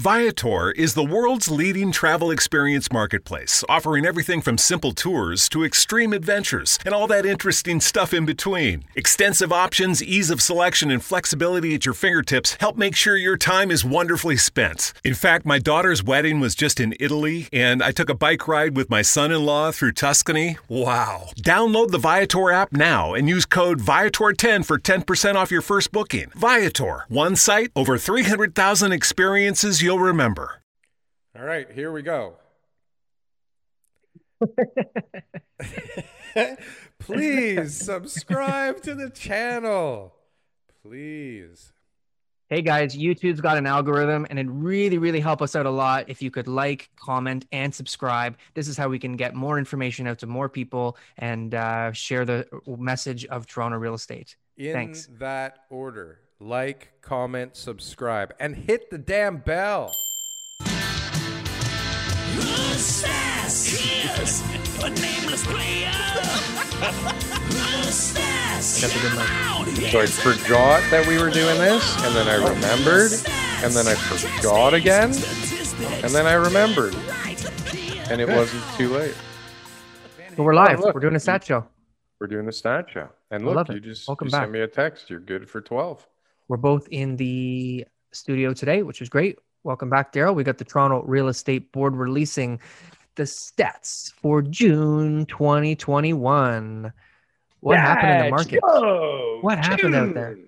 Viator is the world's leading travel experience marketplace, offering everything from simple tours to extreme adventures and all that interesting stuff in between. Extensive options, ease of selection, and flexibility at your fingertips help make sure your time is wonderfully spent. In fact, my daughter's wedding was just in Italy, and I took a bike ride with my son in law through Tuscany. Wow. Download the Viator app now and use code Viator10 for 10% off your first booking. Viator, one site, over 300,000 experiences you'll remember. All right, here we go. Please subscribe to the channel. Please. Hey guys, YouTube's got an algorithm and it really, really help us out a lot if you could like, comment, and subscribe. This is how we can get more information out to more people and uh, share the message of Toronto real estate. In Thanks. that order like, comment, subscribe, and hit the damn bell. Mustache is a nameless player. Mustache. That's a good. So I forgot that we were doing this, and then I remembered, and then I forgot again, and then I remembered, and it wasn't too late. So we're live. Oh, look. We're doing a stat show. We're doing the stat show, and I look, love you it. just Welcome you back. sent me a text. You're good for twelve. We're both in the studio today, which is great. Welcome back, Daryl. We got the Toronto Real Estate Board releasing the stats for June 2021. What happened in the market? What happened out there?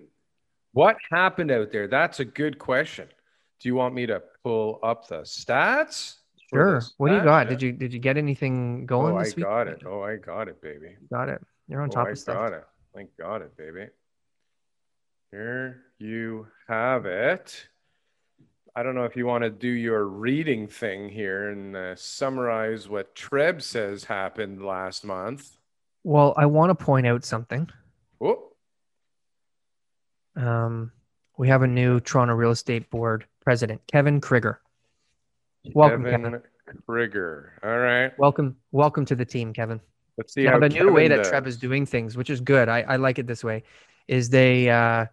What happened out there? That's a good question. Do you want me to pull up the stats? Sure. the What do you got? Did you did you get anything going Oh, I got it. Oh, I got it, baby. Got it. You're on Oh, top I of stuff. I got it. I got it, baby. Here you have it. I don't know if you want to do your reading thing here and uh, summarize what Treb says happened last month. Well, I want to point out something. Oh, Um, we have a new Toronto Real Estate Board president, Kevin Crigger. Welcome, Kevin. Kevin Crigger. All right. Welcome, welcome to the team, Kevin. Let's see now how the new way Kevin that does. Treb is doing things, which is good. I, I like it this way, is they uh,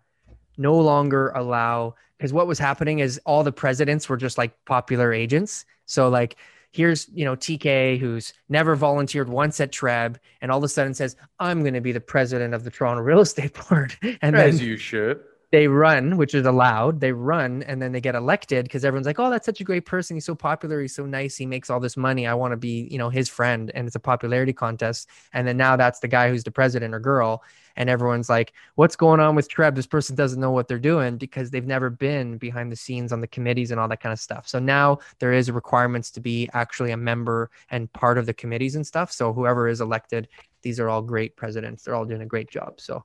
no longer allow because what was happening is all the presidents were just like popular agents. So like here's you know TK who's never volunteered once at Treb, and all of a sudden says I'm going to be the president of the Toronto Real Estate Board, and then As you should. They run, which is allowed. They run and then they get elected because everyone's like, "Oh, that's such a great person. He's so popular. He's so nice. He makes all this money. I want to be, you know, his friend." And it's a popularity contest. And then now that's the guy who's the president or girl, and everyone's like, "What's going on with Treb? This person doesn't know what they're doing because they've never been behind the scenes on the committees and all that kind of stuff." So now there is requirements to be actually a member and part of the committees and stuff. So whoever is elected, these are all great presidents. They're all doing a great job. So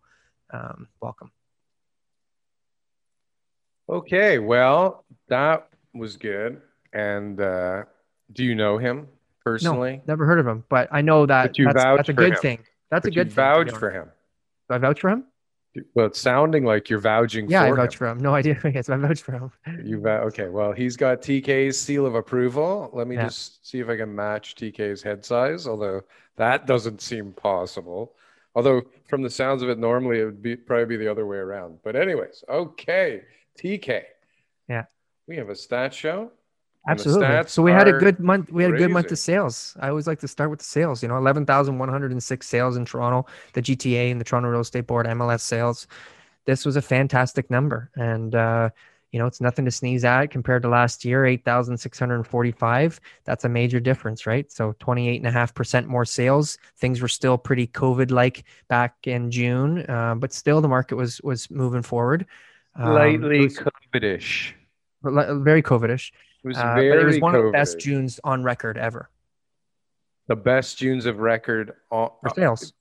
um, welcome. Okay, well, that was good. And uh, do you know him personally? Never heard of him, but I know that you that's, that's a good him. thing. That's But a good you thing. vouch for him. Do I vouch for him? Well, it's sounding like you're vouching Yeah, I for vouch him. for him. No idea. Yes, I vouch for him. You vou- okay? Well, he's got TK's seal of approval. Let me Yeah. just see if I can match TK's head size. Although that doesn't seem possible. Although from the sounds of it, normally it would be probably be the other way around. But anyways, okay, TK. Yeah. We have a stat show. Absolutely. So we had a good month. We had a good month crazy. of sales. I always like to start with the sales. You know, eleven thousand one hundred and six sales in Toronto, the GTA and the Toronto Real Estate Board MLS sales. This was a fantastic number, and uh, you know, it's nothing to sneeze at compared to last year, eight thousand six hundred and forty-five. That's a major difference, right? So twenty-eight and a half percent more sales. Things were still pretty COVID-like back in June, uh, but still the market was was moving forward. Um, it Slightly was- COVID-ish. very COVID-ish. It was Uh, very it was one of the best Junes on record ever The best Junes of record on, for sales.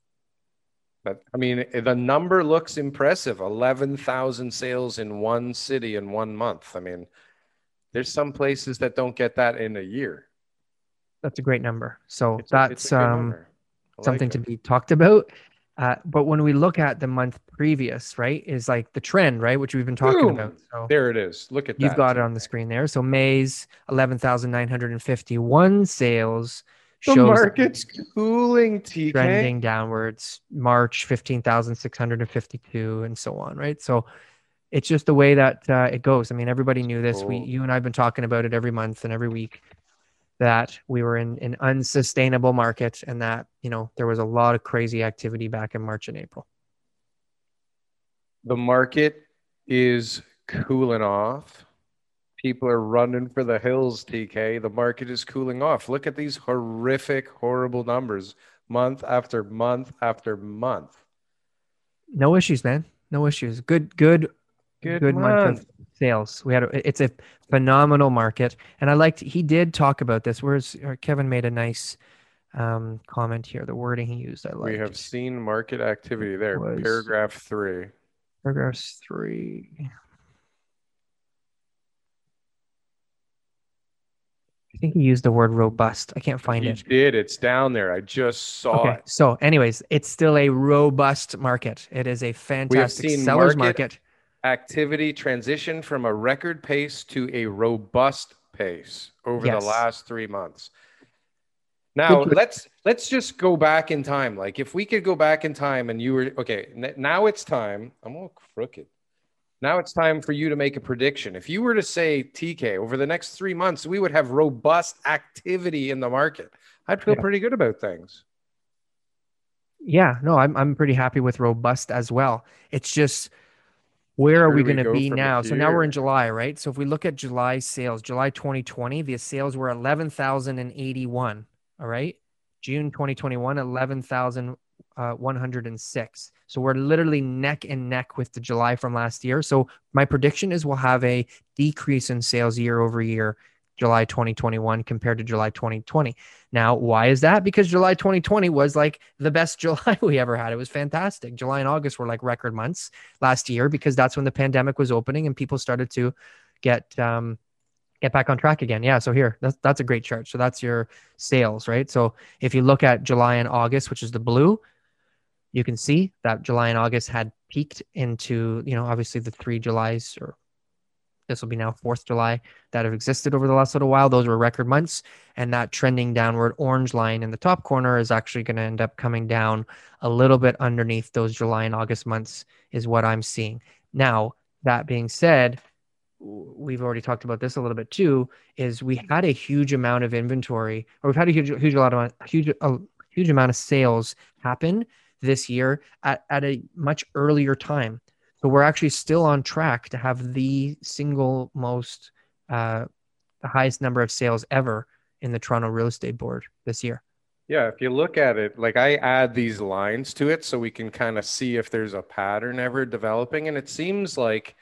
But I mean, the number looks impressive 11,000 sales in one city in one month. I mean, there's some places that don't get that in a year. That's a great number. So It's that's a um, like something to be talked about. Uh, but when we look at the month previous, right, is like the trend, right, which we've been talking Boom. about. So There it is. Look at that. you've got it on the screen there. So May's 11,951 sales The market's cooling, TK. trending downwards. March 15,652 and so on, right? So it's just the way that uh, it goes. I mean, everybody knew this. We, you and I've been talking about it every month and every week that we were in an unsustainable market and that you know there was a lot of crazy activity back in March and April. The market is cooling off. People are running for the hills, TK. The market is cooling off. Look at these horrific, horrible numbers month after month after month. No issues, man. No issues. Good, good, Good good, month of sales. We had a, it's a phenomenal market, and I liked. He did talk about this. Where's or Kevin made a nice um, comment here. The wording he used, I like. We have seen market activity there. Was- Paragraph three. paragraph three. I think he used the word robust. I can't find You it. did. It's down there. I just saw Okay. it. So, anyways, it's still a robust market. It is a fantastic seller's market- market. Activity transition from a record pace to a robust pace over Yes. the last three months. Now let's let's just go back in time. Like if we could go back in time and you were okay, n- now it's time. I'm all crooked. Now it's time for you to make a prediction. If you were to say TK over the next three months, we would have robust activity in the market. I'd feel Yeah. pretty good about things. Yeah, no, I'm I'm pretty happy with robust as well. It's just where are Where we going to be now? So now we're in? July, right? So if we look at July sales, July 2020, the sales were 11,081, all right? June 2021 11,106. Uh, so we're literally neck and neck with the July from last year. So my prediction is we'll have a decrease in sales year over year July 2021 compared to July 2020. Now, why is that? Because July 2020 was like the best July we ever had. It was fantastic. July and August were like record months last year because that's when the pandemic was opening and people started to get um, get back on track again. Yeah. So here, that's that's a great chart. So that's your sales, right? So if you look at July and August, which is the blue, you can see that July and August had peaked into you know obviously the three Julys or this will be now fourth July that have existed over the last little while. Those were record months. And that trending downward orange line in the top corner is actually going to end up coming down a little bit underneath those July and August months, is what I'm seeing. Now, that being said, we've already talked about this a little bit too, is we had a huge amount of inventory, or we've had a huge, huge, lot of, huge, a huge amount of sales happen this year at, at a much earlier time. So we're actually still on track to have the single most, uh, the highest number of sales ever in the Toronto Real Estate Board this year. Yeah, if you look at it, like I add these lines to it so we can kind of see if there's a pattern ever developing. And it seems like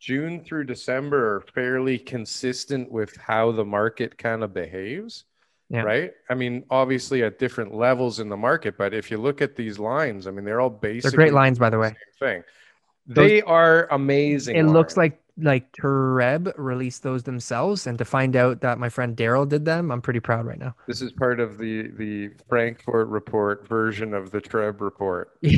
June through December are fairly consistent with how the market kind of behaves. Yeah. Right. I mean, obviously at different levels in the market, but if you look at these lines, I mean, they're all basically They're great lines, by the way. same thing. Those- They are amazing. It looks like like Treb released those themselves, and to find out that my friend Daryl did them, I'm pretty proud right now. this is part of the the Frankfurt report version of the Treb report.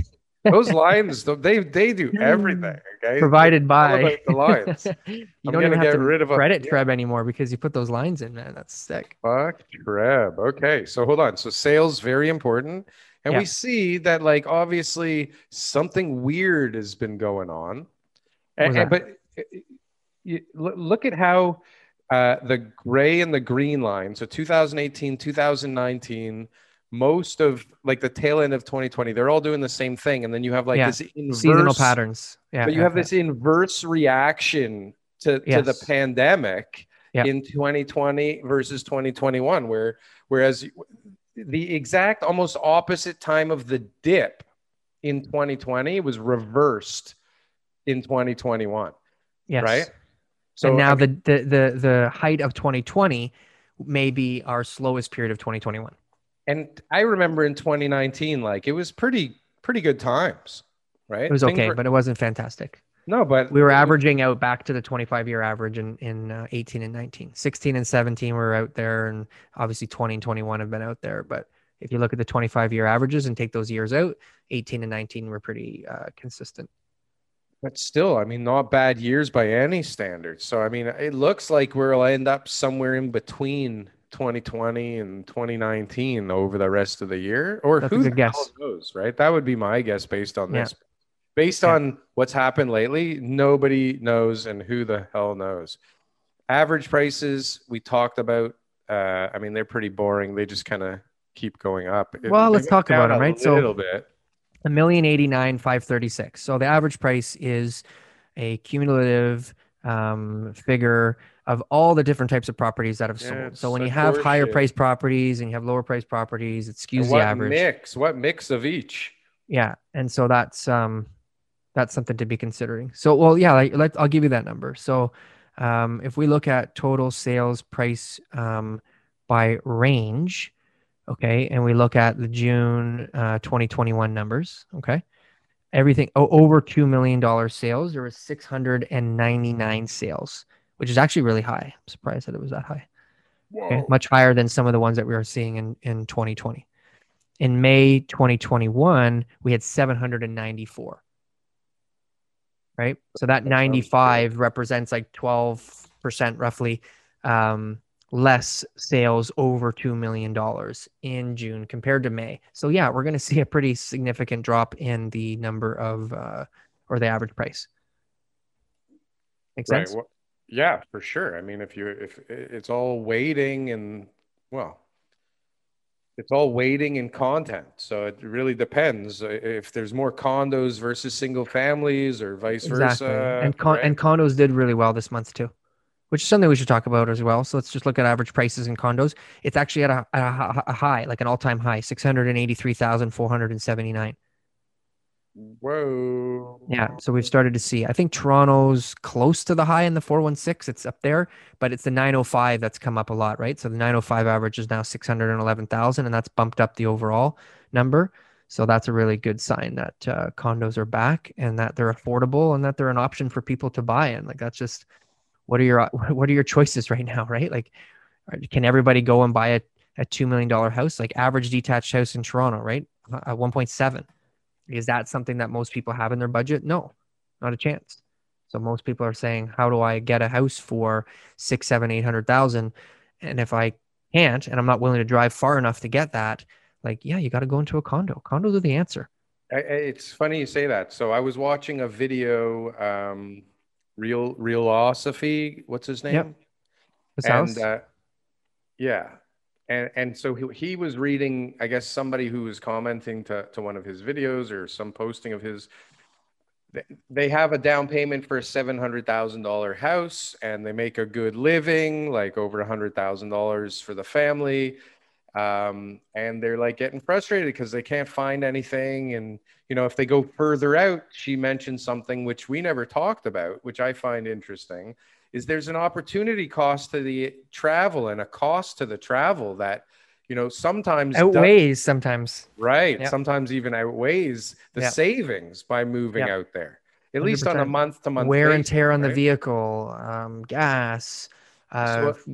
Those lines, they they do everything. Okay, Provided by the lines. you I'm don't even have get to rid of a- credit yeah. Treb anymore because you put those lines in, man. That's sick. Fuck Treb. Okay, so hold on. So sales very important, and Yeah. we see that like obviously something weird has been going on, and, but uh, you, look at how uh, the gray and the green line. So 2018, 2019. Most of like the tail end of 2020, they're all doing the same thing, and then you have like Yeah. this inverse Seasonal patterns. Yeah. but you have this inverse reaction to, to the pandemic Yeah. in 2020 versus 2021 where whereas the exact almost opposite time of the dip in 2020 was reversed in 2021 Yes. right So and now I mean, the, the the the height of 2020 may be our slowest period of 2021. and i remember in 2019 like it was pretty pretty good times right It was Things okay, were- but it wasn't fantastic. No but We were averaging out back to the 25 year average in in uh, 18 and 19. 16 and 17 were out there, and obviously 20 and 21 have been out there. But if you look at the 25 year averages and take those years out, 18 and 19 were pretty uh, consistent. But still, I mean, not bad years by any standards. So, I mean, it looks like we'll end up somewhere in between 2020 and 2019 over the rest of the year. Or That's who the guess. knows, right? That would be my guess based on Yeah. this. Based Yeah. on what's happened lately, nobody knows, and who the hell knows? Average prices we talked about. Uh, I mean, they're pretty boring. They just kind of keep going up. Well, they let's talk about them, a right? So- little bit. a million eighty nine five thirty six. So the average price is a cumulative um, figure of all the different types of properties that have Yeah, sold. So when you have higher horseshit. priced properties and you have lower priced properties, it skews the what average. mix? What mix of each? Yeah, and so that's um that's something to be considering. So well, yeah, like let I'll give you that number. So um if we look at total sales price um by range, okay, and we look at the June uh 2021 numbers, okay? Everything oh, over 2 million dollar sales, there was 699 sales, which is actually really high. I'm surprised that it was that high okay, much higher than some of the ones that we were seeing in, in 2020. In May 2021, we had 794. Right. So that 95 represents like 12% roughly um, less sales over $2 million in June compared to May. So, yeah, we're going to see a pretty significant drop in the number of uh, or the average price. Make Right. sense? Well, yeah, for sure. I mean, if you if it's all waiting and well, it's all weighting and content. So it really depends uh, if there's more condos versus single families or vice exactly. versa. And, con- right? and condos did really well this month too, which is something we should talk about as well. So let's just look at average prices in condos. It's actually at a, a, a high, like an all time high, 683,479. Whoa. Yeah, so we've started to see. I think Toronto's close to the high in the 416. It's up there, but it's the 905 that's come up a lot, right? So the 905 average is now 611,000, and that's bumped up the overall number. So that's a really good sign that uh, condos are back and that they're affordable and that they're an option for people to buy in. Like that's just what are your what are your choices right now, right? Like, can everybody go and buy a, a two million dollar house? Like average detached house in Toronto, right? Uh, At 1.7. Is that something that most people have in their budget? No, not a chance. So most people are saying, how do I get a house for six, seven, eight hundred thousand? And if I can't, and I'm not willing to drive far enough to get that, like, yeah, you got to go into a condo. Condos are the answer. It's funny you say that. So I was watching a video, um, real real Realosophy. What's his name? Yep. House, and uh, yeah and and so he, he was reading i guess somebody who was commenting to, to one of his videos or some posting of his. They- have a down payment for a $700000 house and they make a good living like over $100000 for the family. Um, and they're like getting frustrated because they can't find anything. And you know if they go further out she mentioned something which we never talked about which i find interesting is there's an opportunity cost to the travel and a cost to the travel that you know sometimes outweighs sometimes. right Yep. sometimes even outweighs the Yep. savings by moving Yep. out there at least on a month to month Wear and tear on the vehicle, um, gas, uh, So- f-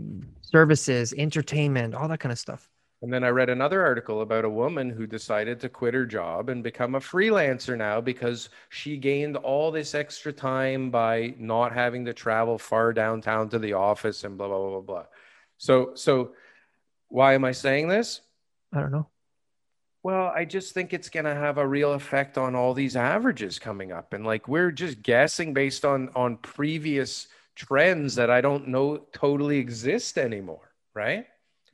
services, entertainment, all that kind of stuff. And then I read another article about a woman who decided to quit her job and become a freelancer now because she gained all this extra time by not having to travel far downtown to the office and blah blah blah blah blah. So so why am I saying this? I don't know. Well, I just think it's going to have a real effect on all these averages coming up and like we're just guessing based on on previous trends that I don't know totally exist anymore, right?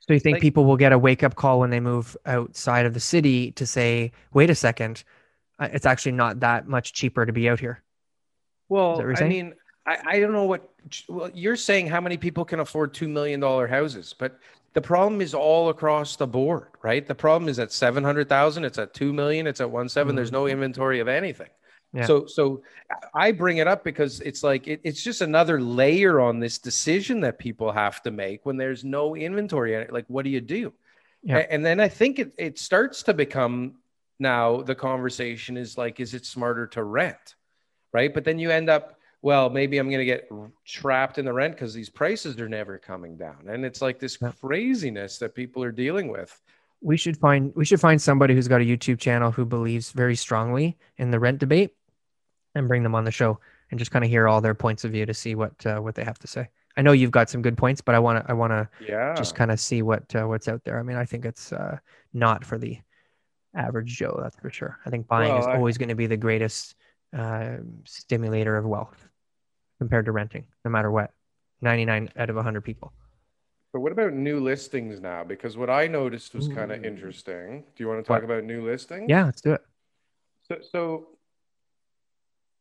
So you think Like- people will get a wake up call when they move outside of the city to say, "Wait a second, it's actually not that much cheaper to be out here." Well, I mean, I, I don't know what well, you're saying. How many people can afford two million dollar houses? But the problem is all across the board, right? The problem is at seven hundred thousand, it's at two million, it's at one seven. There's mm-hmm. no inventory of anything. Yeah. So, so I bring it up because it's like it, it's just another layer on this decision that people have to make when there's no inventory. Like, what do you do? Yeah. And then I think it, it starts to become now the conversation is like, is it smarter to rent? Right. But then you end up, well, maybe I'm going to get trapped in the rent because these prices are never coming down. And it's like this Yeah. craziness that people are dealing with. we should find we should find somebody who's got a YouTube channel who believes very strongly in the rent debate and bring them on the show and just kind of hear all their points of view to see what uh, what they have to say. I know you've got some good points, but I want to I want to Yeah. just kind of see what uh, what's out there. I mean, I think it's uh, not for the average Joe, that's for sure. I think buying is I- always going to be the greatest uh, stimulator of wealth compared to renting, no matter what. 99 out of 100 people. But what about new listings now? Because what I noticed was kind of interesting. Do you want to talk What? about new listings? Yeah, let's do it. So, so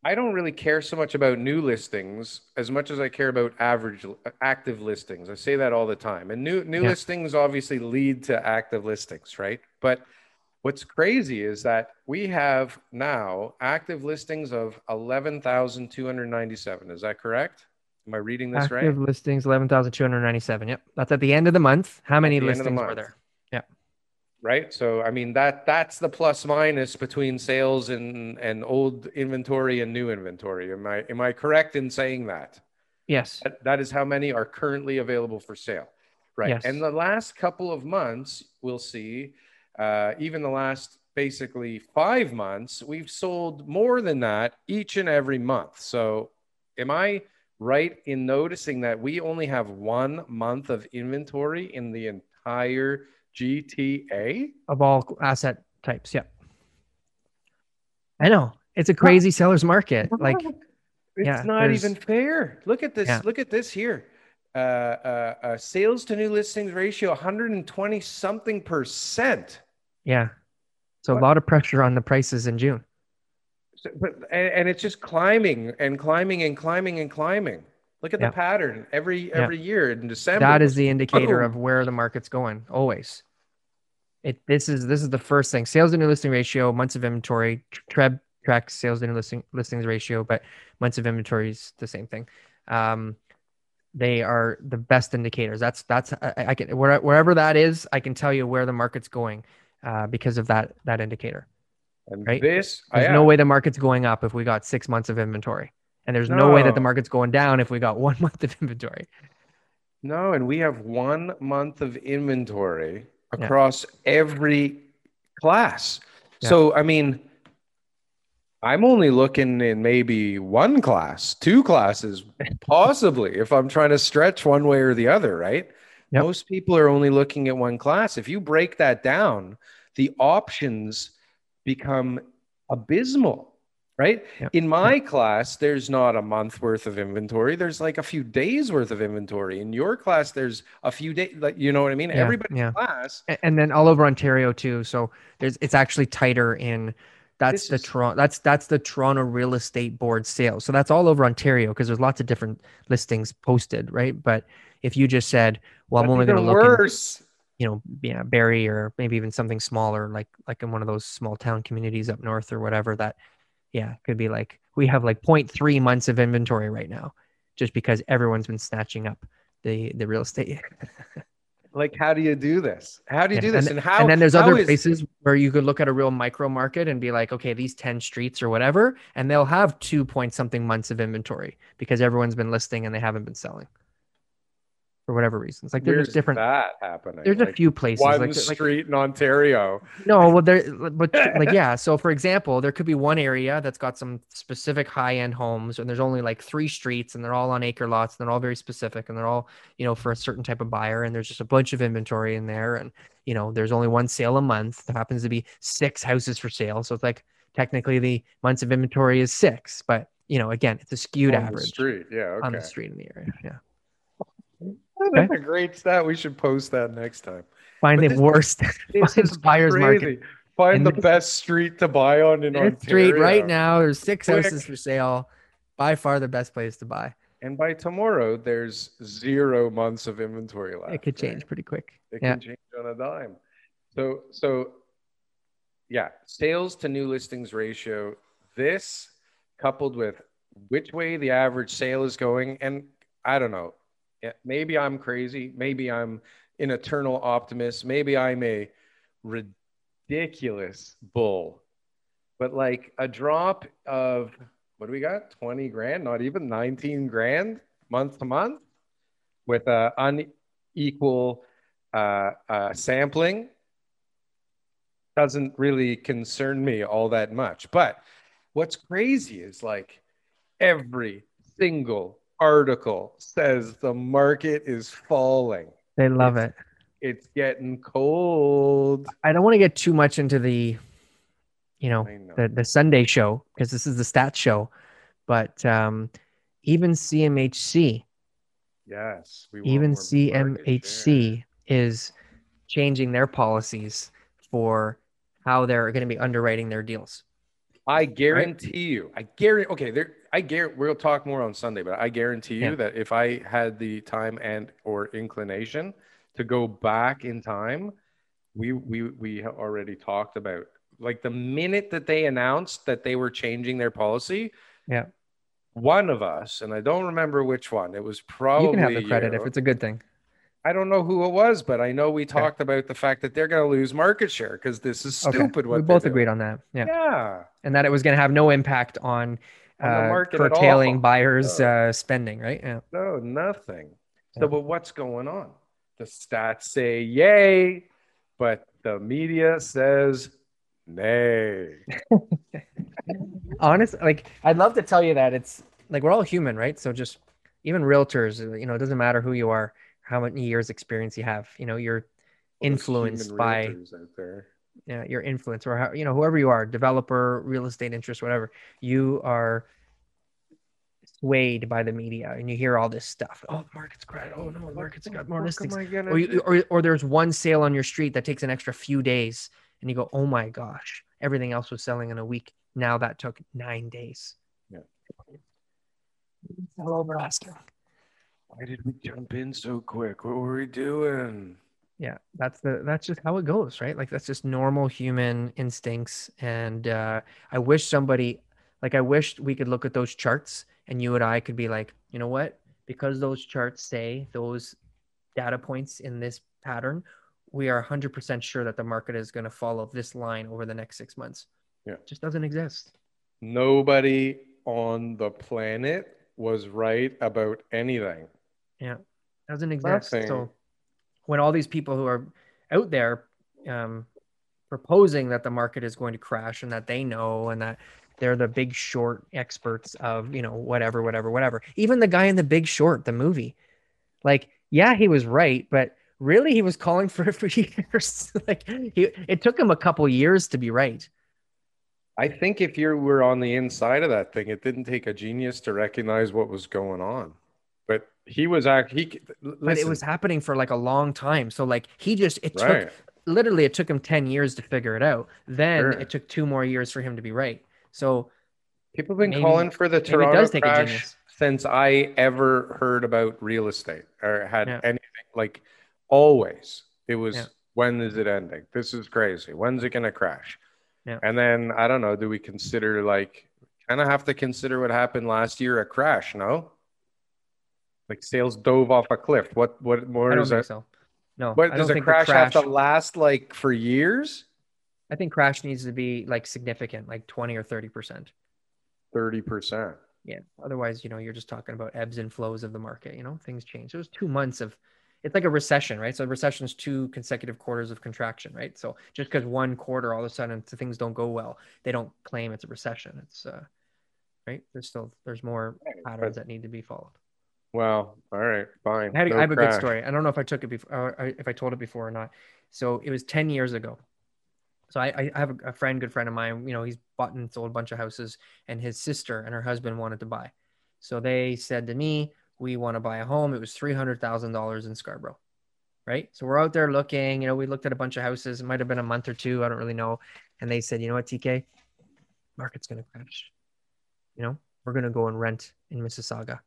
I don't really care so much about new listings as much as I care about average active listings. I say that all the time. And new new Yeah. listings obviously lead to active listings, right? But what's crazy is that we have now active listings of 11,297. Is that correct? Am I reading this right? Active listings 11,297. Yep. That's at the end of the month. How many the end of the listings were there? Right? So i mean that that's the plus minus between sales and and old inventory and new inventory. Am i am i correct in saying that? Yes. That- that is how many are currently available for sale right? Yes. and the last couple of months we'll see uh, even the last basically five months we've sold more than that each and every month. So am i right in noticing that we only have one month of inventory in the entire gta Of all asset types. Yeah. I know. It's a crazy seller's market. Like, It's Yeah, not even fair. Look at this. Yeah. Look at this here. Uh, uh, uh, sales to new listings ratio 120 something percent. yeah. So What? a lot of pressure on the prices in June. So, but and, and it's just climbing and climbing and climbing and climbing. Look at Yeah. the pattern every Yeah. every year in December. That is the indicator boom. of where the market's going. Always. It this is this is the first thing. Sales to new listing ratio, months of inventory. Treb tracks sales to new listing listings ratio, but months of inventory is the same thing. Um, they are the best indicators. That's that's I, I can where, wherever that is, I can tell you where the market's going uh, because of that that indicator. and right? this. There's no way the market's going up if we got six months of inventory, and there's no, way that the market's going down if we got one month of inventory. No, and we have one month of inventory Yeah. across every class. Yeah. So, I mean, I'm only looking in maybe one class, two classes, possibly, if I'm trying to stretch one way or the other, right? Yep. Most people are only looking at one class. If you break that down, the options become abysmal, right? Yep. In my class, there's not a month worth of inventory. There's like a few days worth of inventory. In your class, there's a few days. Like you know what I mean? Yeah, Everybody's yeah. class. And then all over Ontario too. So there's it's actually tighter in that's the is- Toronto that's that's the Toronto Real Estate Board sales. So that's all over Ontario because there's lots of different listings posted, right? But if you just said, well, I'm only going to look in, worse. you know, yeah, Barrie or maybe even something smaller, like like in one of those small town communities up north or whatever. That, yeah, could be like we have like 0.3 months of inventory right now, just because everyone's been snatching up the the real estate. Like, how do you do this? How do you Yeah, do this? and- And, how? and then there's other is- places where you could look at a real micro market and be like, okay, these 10 streets or whatever, and they'll have two point something months of inventory because everyone's been listing and they haven't been selling for whatever reasons. Like there's Where's different. that happening? There's a few places one like, like street in Ontario. no, well, there, but like, yeah. So, for example, there could be one area that's got some specific high end homes, and there's only like three streets, and they're all on acre lots, and they're all very specific, and they're all, you know, for a certain type of buyer, and there's just a bunch of inventory in there, and you know, there's only one sale a month. There happens to be six houses for sale, so it's like technically the months of inventory is six, but you know, again, it's a skewed on average street. Yeah. Okay. on the street in the area. Yeah, That's a great stat. We should post that next time. find But the this- worst This find is buyer's market. Find And the this- best street to buy on in Ontario. street right now, there's six Quick. houses for sale. By far the best place to buy. And by tomorrow, there's zero months of inventory left. It could right? change pretty quick. It Yeah. can change on a dime. So, so yeah, sales to new listings ratio. This coupled with which way the average sale is going, and I don't know. Maybe I'm crazy. Maybe I'm an eternal optimist. Maybe I'm a ridiculous bull. But like a drop of what do we got? 20 grand, not even 19 grand month to month with a unequal uh, uh, sampling doesn't really concern me all that much. But what's crazy is like every single article says the market is falling. They love it. It's getting cold. I don't want to get too much into the you know, know. the the Sunday show because this is the stats show, but um, even CMHC, Yes. We want even CMHC is changing their policies for how they're going to be underwriting their deals. I guarantee you, I guarantee, okay, there, I guarantee, we'll talk more on Sunday, but I guarantee you Yeah. that if I had the time and or inclination to go back in time, we, we, we already talked about like the minute that they announced that they were changing their policy. Yeah. One of us, and I don't remember which one, it was probably you can have the credit if it's a good thing. I don't know who it was, but I know we talked about the fact that they're going to lose market share because this is Okay. stupid. What we both doing. agreed on that. Yeah. Yeah. and that it was going to have no impact on, uh, market curtailing buyers' No. uh, spending, right? Yeah. No, nothing. Yeah. So, but what's going on? The stats say yay, but the media says nay. Honest, like I'd love to tell you that it's like we're all human, right? So just even realtors, you know, it doesn't matter who you are, how many years experience you have. You know, you're influenced by realtors out your influence or how you know whoever you are, developer, real estate interest, whatever. You are swayed by the media, and you hear all this stuff. Oh, the market's great. Oh no, the market's got more What listings. am I gonna or, you, or, or there's one sale on your street that takes an extra few days and you go oh my gosh everything else was selling in a week now that took nine days Yeah. all over asking Why did we jump in so quick? What were we doing? Yeah that's the that's just how it goes right like that's just normal human instincts and uh i wish somebody like i wish we could look at those charts and you and i could be like you know what because those charts say those data points in this pattern we are 100% sure that the market is going to follow this line over the next six months Yeah. It just doesn't exist Nobody on the planet was right about anything. Yeah doesn't exist so Nothing. When all these people who are out there um, proposing that the market is going to crash and that they know and that they're the big short experts of you know whatever whatever whatever. Even the guy in the big short the movie. Like yeah he was right but really he was calling for it for years. Like he, it took him a couple years to be right. I think if you were on the inside of that thing, it didn't take a genius to recognize what was going on. He was actually, he, but it was happening for like a long time so like he just it took literally it took him 10 years to figure it out then Sure. it took two more years for him to be right so People have been maybe- calling for the Toronto does take a crash since I ever heard about real estate or had Yeah. anything. Like always, it was Yeah. when is it ending? This is crazy. When's it gonna crash? Yeah. And then I don't know. Do we consider like kind of have to consider what happened last year a crash? No. Like sales dove off a cliff. What what more i don't is think that? so. No What I does a the crash, have to last like for years? i think crash needs to be like significant like 20 or 30 percent. Thirty percent. yeah. Otherwise you know you're just talking about ebbs and flows of the market you know things change. There's two months of it's like a recession right? So a recession is two consecutive quarters of contraction right? So just because one quarter all of a sudden things don't go well they don't claim it's a recession. It's uh right? There's still there's more patterns but- that need to be followed Well, all right, fine. I, had, No I have a good story. I don't know if I took it before, or I- if I told it before or not. So it was 10 years ago. So I, I have a, a friend, good friend of mine, you know, he's bought and sold a bunch of houses and his sister and her husband wanted to buy. So they said to me, we want to buy a home. It was $300,000 in Scarborough. Right. So we're out there looking, you know, we looked at a bunch of houses. It might've been a month or two. I don't really know. And they said, you know what, TK, market's going to crash. You know, we're going to go and rent in Mississauga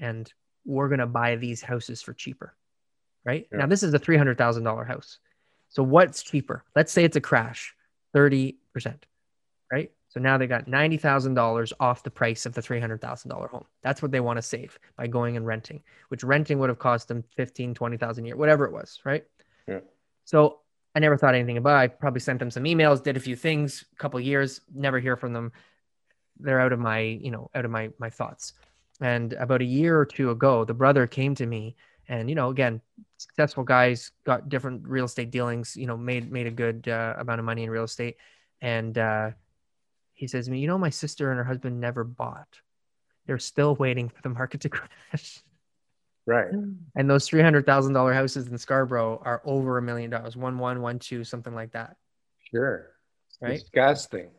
and we're going to buy these houses for cheaper. Right. Yeah. Now, this is a $300,000 house. So what's cheaper? Let's say it's a crash, 30%. Right. So now they got $90,000 off the price of the $300,000 home. That's what they want to save by going and renting, which renting would have cost them 15, 20,000 a year, whatever it was. Right. Yeah. So I never thought anything about it. I probably sent them some emails, did a few things, a couple years, never hear from them. They're out of my, you know, out of my my thoughts. And about a year or two ago, the brother came to me and, you know, again, successful guys got different real estate dealings, you know, made made a good uh, amount of money in real estate. And uh, he says to me, you know, my sister and her husband never bought. They're still waiting for the market to crash. Right. And those three hundred thousand dollar houses in Scarborough are over a million dollars, one one, one two, something like that. Sure. right? Disgusting.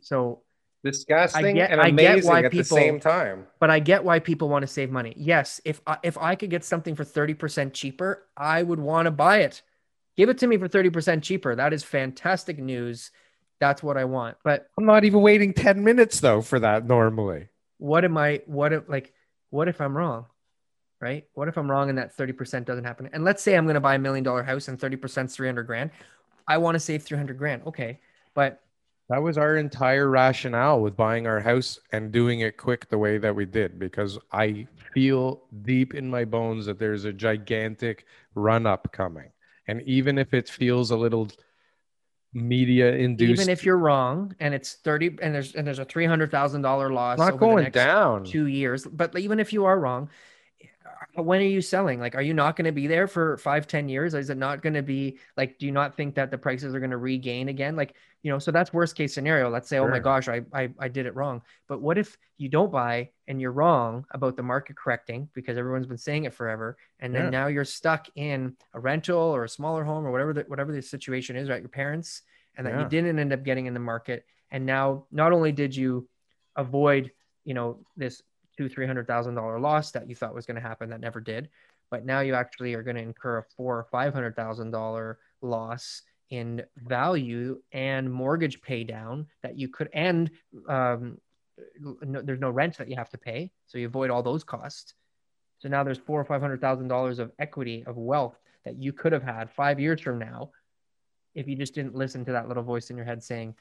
So Disgusting get- and I get amazing why at the same time. but I get why people want to save money. Yes, if I, if I could get something for 30% cheaper, I would want to buy it. Give it to me for 30% cheaper. That is fantastic news. That's what I want. But I'm not even waiting 10 minutes though for that normally. what am I what if like what if I'm wrong? Right? What if I'm wrong and that 30% doesn't happen? And let's say I'm going to buy a million dollar house and 30% is 300 grand. I want to save 300 grand. Okay. But That was our entire rationale with buying our house and doing it quick the way that we did because I feel deep in my bones that there's a gigantic run up coming. And even if it feels a little media induced, even if you're wrong and it's 30 and there's and there's a $300,000 loss not over the going next down. two years but even if you are wrong when are you selling? Like are you not going to be there for five ten years? Is it not going to be like do you not think that the prices are going to regain again? Like you know so that's worst case scenario. Let's say oh my gosh I, I i did it wrong. But what if you don't buy and you're wrong about the market correcting because everyone's been saying it forever and then Yeah. now you're stuck in a rental or a smaller home or whatever the, whatever the situation is right? Your parents and that Yeah. you didn't end up getting in the market and now not only did you avoid you know this two three hundred thousand dollar loss that you thought was going to happen that never did. But now you actually are going to incur a four or five hundred thousand dollar loss in value and mortgage pay down that you could and um, no, there's no rent that you have to pay so you avoid all those costs. So now there's four or five hundred thousand dollars of equity of wealth that you could have had five years from now if you just didn't listen to that little voice in your head saying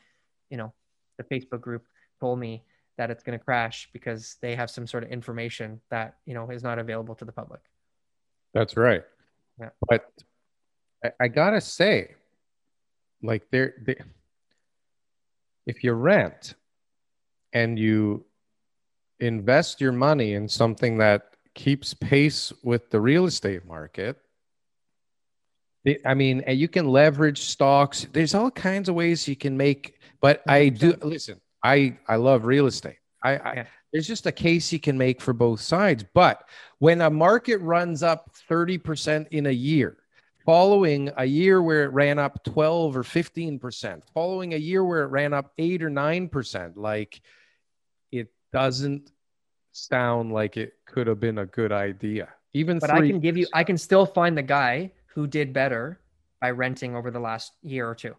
you know the facebook group told me that it's going to crash because they have some sort of information that you know is not available to the public. That's right. Yeah. But I, I gotta say, like there, they, if you rent and you invest your money in something that keeps pace with the real estate market, I mean, and you can leverage stocks. There's all kinds of ways you can make. But I do listen. I I love real estate. I, I there's just a case you can make for both sides. But when a market runs up 30% in a year, following a year where it ran up 12 or 15%, following a year where it ran up 8 or 9%, like it doesn't sound like it could have been a good idea. Even But I can give you, I can still find the guy who did better by renting over the last year or two.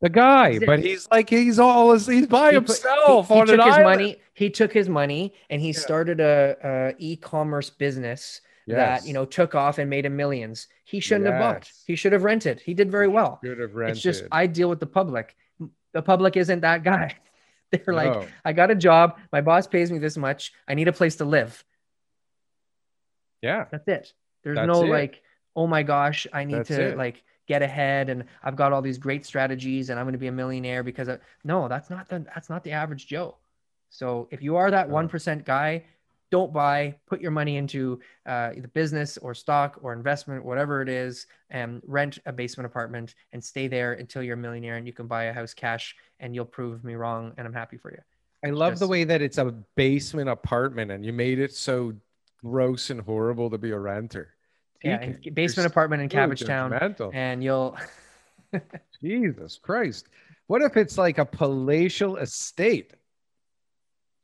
The guy, but he's like he's all he's by He put- himself he, he on took his island. money. He took his money and he Yeah. started a, a e-commerce business that you know took off and made him millions. He shouldn't have bought. He should have rented. He did very well. Should have rented. It's just. I deal with the public. The public isn't that guy. They're like, No. I got a job. My boss pays me this much. I need a place to live. yeah, That's it. There's That's no it. like, oh my gosh, I need That's to it. like get ahead and I've got all these great strategies and I'm going to be a millionaire because of... no, that's not the that's not the average Joe. So if you are that one guy, don't buy. Put your money into uh, the business or stock or investment, whatever it is, and rent a basement apartment and stay there until you're a millionaire and you can buy a house cash. And you'll prove me wrong, and I'm happy for you. I love the way that it's a basement apartment and you made it so gross and horrible to be a renter. Yeah, basement you're apartment in Cabbagetown, and you'll. Jesus Christ. What if it's like a palatial estate?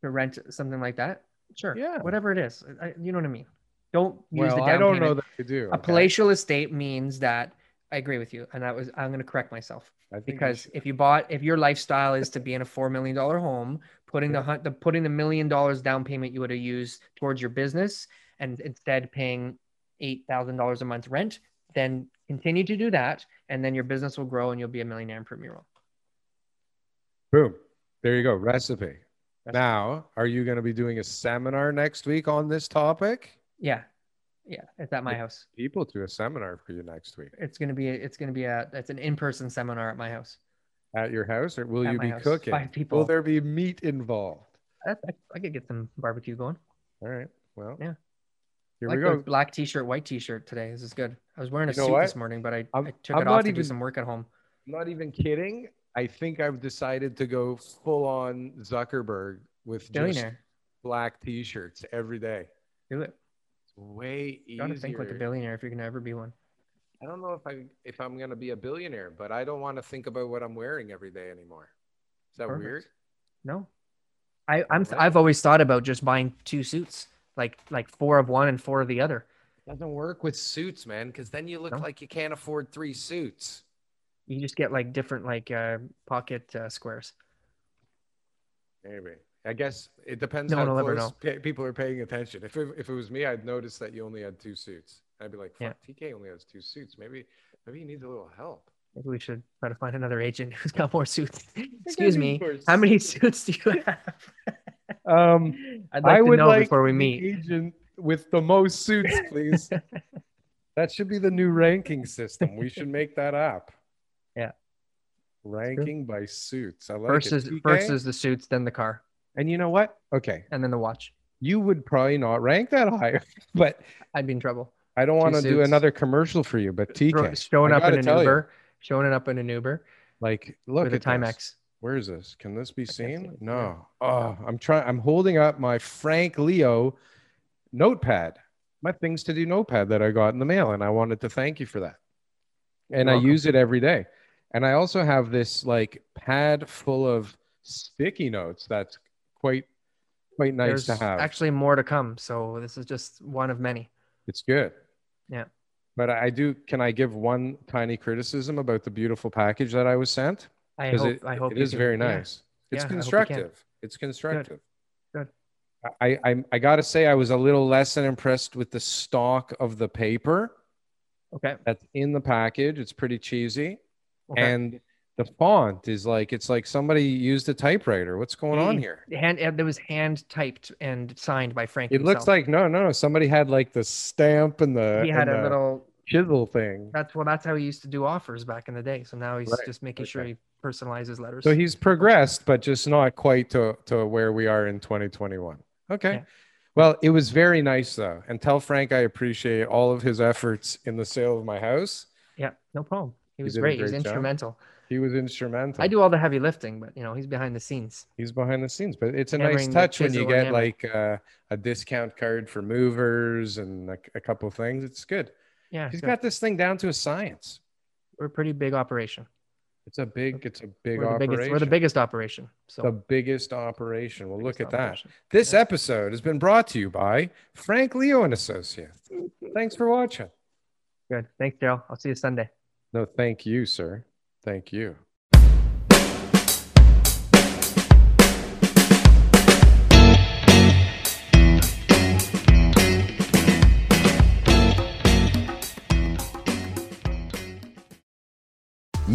to rent something like that, sure. Yeah. Whatever it is, I, you know what I mean. Don't use Well, the down I don't payment. know that you do. A okay? palatial estate means that I agree with you, and that was I'm going to correct myself I think you because if you bought, if your lifestyle is to be in a four million dollar home, putting the hunt, the putting the million dollars down payment you would have used towards your business, and instead paying eight thousand dollars a month rent, then continue to do that, and then your business will grow and you'll be a millionaire in prove me boom. There you go. Recipe. Recipe. Now, are you going to be doing a seminar next week on this topic? Yeah, yeah, it's at my house. People to a seminar for you next week It's gonna be it's gonna be a it's an in person seminar at my house. at your house, or will At you be house. cooking? Five people. Will there be meat involved? I, I, I could get some barbecue going. All right. Well, Yeah. Here I like we go. black t-shirt, white t-shirt today. This is good. I was wearing a You know suit what? this morning, but I, I'm- I took I'm it off to do some work at home. I'm not even kidding. I think I've decided to go full on Zuckerberg with just black t-shirts every day. Do it. It's way easier. You gotta easier. think like a billionaire if you're gonna ever be one. I don't know if I if I'm gonna be a billionaire, but I don't want to think about what I'm wearing every day anymore. Is that Perfect. weird? No, I, I'm. I've always thought about just buying two suits, like like four of one and four of the other. Doesn't work with suits, man, because then you look No? like you can't afford three suits. You just get like different like uh, pocket uh, squares. Maybe. I guess it depends No how one will ever close pe- people are paying attention. If it, if it was me, I'd notice that you only had two suits. I'd be like, Yeah. TK only has two suits. Maybe maybe he needs a little help." Maybe we should try to find another agent who's got more suits. Excuse me. How many suits do you have? Um, I'd like to know before we the meet. agent with the most suits, please. that should be the new ranking system. We should make that up. Yeah. Ranking by suits. I like First it. is TK? first is the suits, then the car, and you know what? Okay, and then the watch. you would probably not rank that high, but I'd be in trouble. I don't want to do another commercial for you. But TK, showing I up in an tell you, Uber, showing it up in an Uber like, look with a at this. Where is this? Can this be seen? No. Oh, I'm trying. I'm holding up my Frank Leo notepad, my things to do notepad that I got in the mail, and I wanted to thank you for that. And You're I welcome. use it every day. And I also have this like pad full of sticky notes. That's quite quite nice There's to have. actually more to come, so this is just one of many. it's good. Yeah. But I do. Can I give one tiny criticism about the beautiful package that I was sent? I hope. it, I hope it is can- very yeah. nice. It's Yeah, I hope constructive. It's constructive. Good. I, I I gotta say I was a little less than impressed with the stock of the paper Okay. that's in the package. It's pretty cheesy, okay. and the font is like it's like somebody used a typewriter. What's going on here? hand uh, it was hand typed and signed by Frank. It looks like no, no, no. Somebody had like the stamp and the he had a little. chisel thing. That's well. That's how he used to do offers back in the day. So now he's Right, just making sure okay. He personalizes letters. So he's progressed, but just not quite to, to where we are in 2021. Okay. Yeah. Well, it was very nice though. And tell Frank I appreciate all of his efforts in the sale of my house. yeah, no problem. He was did a great. He was job. instrumental. He was instrumental. I do all the heavy lifting, but you know he's behind the scenes. He's behind the scenes, but it's a Hammering nice touch when you get hammer. like uh, a discount card for movers and a, a couple of things. It's good. Yeah, He's good. got this thing down to a science. we're a pretty big operation. It's a big, it's a big We're the operation. biggest. We're the biggest operation. So the biggest operation. Well, look biggest at that. This Yeah. episode has been brought to you by Frank Leo and Associates. Thanks for watching. Good. Thanks, Daryl. I'll see you Sunday. No, thank you, sir. Thank you.